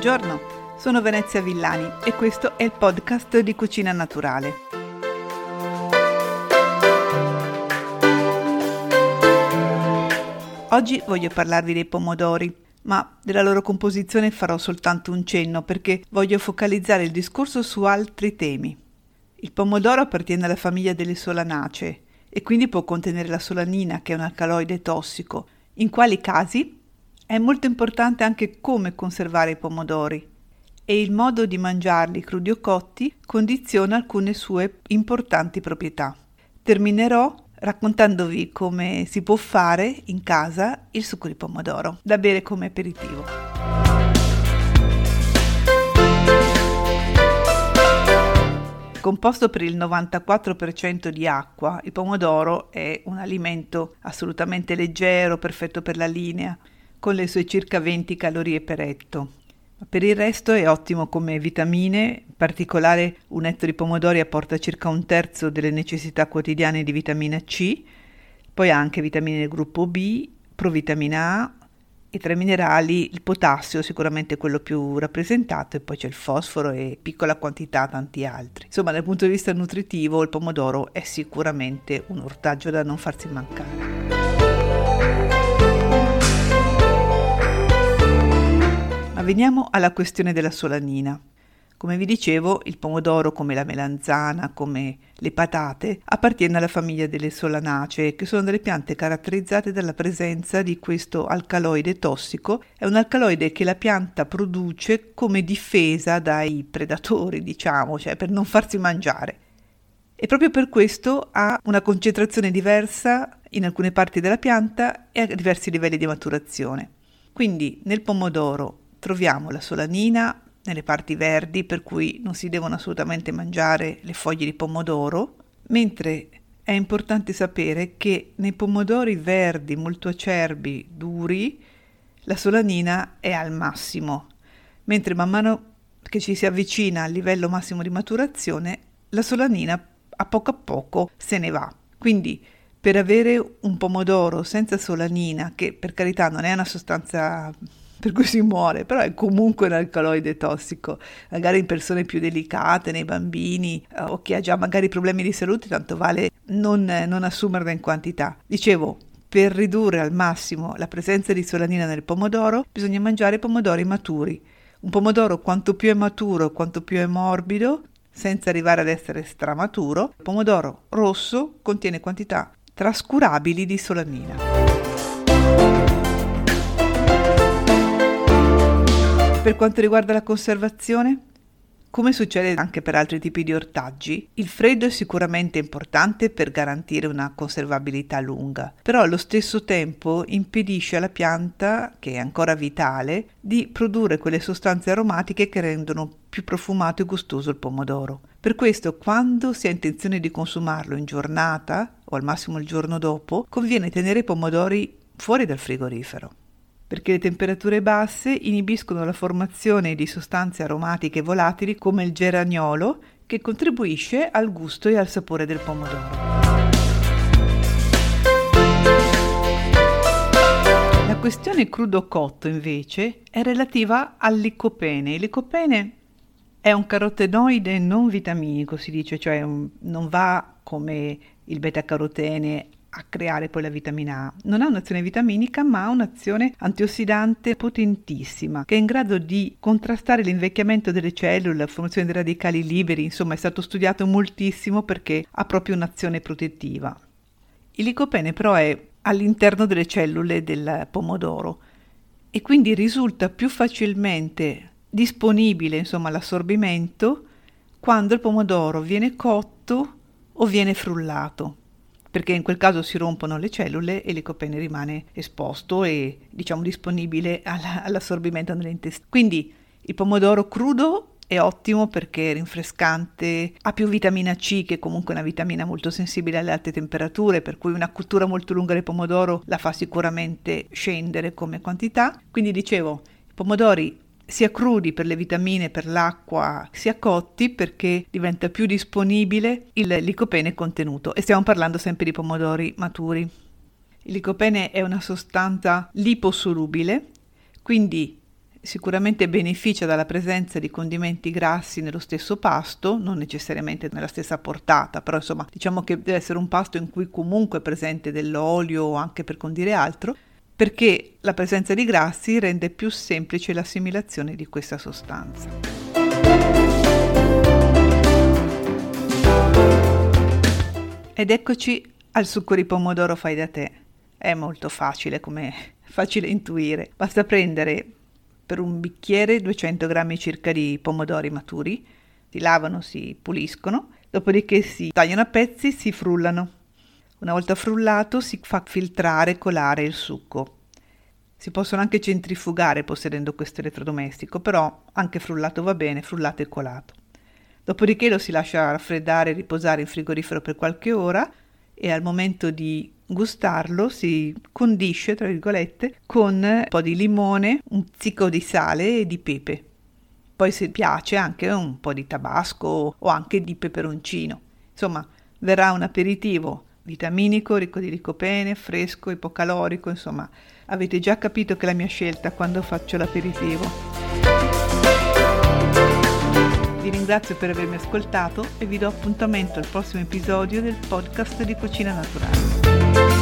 Buongiorno, sono Venezia Villani e questo è il podcast di Cucina Naturale. Oggi voglio parlarvi dei pomodori, ma della loro composizione farò soltanto un cenno perché voglio focalizzare il discorso su altri temi. Il pomodoro appartiene alla famiglia delle solanacee e quindi può contenere la solanina, che è un alcaloide tossico. In quali casi? È molto importante anche come conservare i pomodori e il modo di mangiarli crudi o cotti condiziona alcune sue importanti proprietà. Terminerò raccontandovi come si può fare in casa il succo di pomodoro da bere come aperitivo. Composto per il 94% di acqua, il pomodoro è un alimento assolutamente leggero, perfetto per la linea con le sue circa 20 calorie per etto. Per il resto è ottimo come vitamine, in particolare un etto di pomodori apporta circa un terzo delle necessità quotidiane di vitamina C, poi anche vitamine del gruppo B, provitamina A e tra i minerali il potassio sicuramente quello più rappresentato e poi c'è il fosforo e piccola quantità tanti altri. Insomma dal punto di vista nutritivo il pomodoro è sicuramente un ortaggio da non farsi mancare. Veniamo alla questione della solanina. Come vi dicevo, il pomodoro, come la melanzana, come le patate, appartiene alla famiglia delle solanacee, che sono delle piante caratterizzate dalla presenza di questo alcaloide tossico. È un alcaloide che la pianta produce come difesa dai predatori, diciamo, cioè per non farsi mangiare. E proprio per questo ha una concentrazione diversa in alcune parti della pianta e a diversi livelli di maturazione. Quindi nel pomodoro troviamo la solanina nelle parti verdi, per cui non si devono assolutamente mangiare le foglie di pomodoro, mentre è importante sapere che nei pomodori verdi molto acerbi, duri, la solanina è al massimo, mentre man mano che ci si avvicina al livello massimo di maturazione, la solanina a poco a poco se ne va. Quindi per avere un pomodoro senza solanina, che per carità non è una sostanza per cui si muore, però è comunque un alcaloide tossico, magari in persone più delicate, nei bambini eh, o chi ha già magari problemi di salute, tanto vale non, non assumerla in quantità. Dicevo, per ridurre al massimo la presenza di solanina nel pomodoro, bisogna mangiare pomodori maturi. Un pomodoro quanto più è maturo, quanto più è morbido, senza arrivare ad essere stramaturo, il pomodoro rosso contiene quantità trascurabili di solanina. Per quanto riguarda la conservazione, come succede anche per altri tipi di ortaggi, il freddo è sicuramente importante per garantire una conservabilità lunga, però allo stesso tempo impedisce alla pianta, che è ancora vitale, di produrre quelle sostanze aromatiche che rendono più profumato e gustoso il pomodoro. Per questo, quando si ha intenzione di consumarlo in giornata o al massimo il giorno dopo, conviene tenere i pomodori fuori dal frigorifero perché le temperature basse inibiscono la formazione di sostanze aromatiche volatili come il geraniolo che contribuisce al gusto e al sapore del pomodoro. La questione crudo-cotto invece è relativa al licopene. Licopene è un carotenoide non vitaminico, si dice, cioè non va come il beta-carotene a creare poi la vitamina A. Non ha un'azione vitaminica, ma ha un'azione antiossidante potentissima, che è in grado di contrastare l'invecchiamento delle cellule, la formazione dei radicali liberi, insomma è stato studiato moltissimo perché ha proprio un'azione protettiva. Il licopene però è all'interno delle cellule del pomodoro e quindi risulta più facilmente disponibile insomma all'assorbimento quando il pomodoro viene cotto o viene frullato perché in quel caso si rompono le cellule e l'icopene rimane esposto e diciamo disponibile all'assorbimento nell'intestino. Quindi il pomodoro crudo è ottimo perché è rinfrescante, ha più vitamina C che è comunque una vitamina molto sensibile alle alte temperature, per cui una cottura molto lunga del pomodoro la fa sicuramente scendere come quantità. Quindi dicevo, i pomodori sia crudi per le vitamine, per l'acqua, sia cotti perché diventa più disponibile il licopene contenuto e stiamo parlando sempre di pomodori maturi. Il licopene è una sostanza liposolubile, quindi sicuramente beneficia dalla presenza di condimenti grassi nello stesso pasto, non necessariamente nella stessa portata, però insomma diciamo che deve essere un pasto in cui comunque è presente dell'olio o anche per condire altro, perché la presenza di grassi rende più semplice l'assimilazione di questa sostanza. Ed eccoci al succo di pomodoro fai da te. È molto facile, come facile intuire. Basta prendere per un bicchiere 200 g circa di pomodori maturi, si lavano, si puliscono, dopodiché si tagliano a pezzi, si frullano. Una volta frullato si fa filtrare e colare il succo. Si possono anche centrifugare possedendo questo elettrodomestico, però anche frullato va bene, frullato e colato. Dopodiché lo si lascia raffreddare e riposare in frigorifero per qualche ora e al momento di gustarlo si condisce, tra virgolette, con un po' di limone, un zicco di sale e di pepe. Poi se piace anche un po' di tabasco o anche di peperoncino. Insomma, verrà un aperitivo vitaminico, ricco di licopene, fresco, ipocalorico, insomma, avete già capito che è la mia scelta quando faccio l'aperitivo. Vi ringrazio per avermi ascoltato e vi do appuntamento al prossimo episodio del podcast di Cucina Naturale.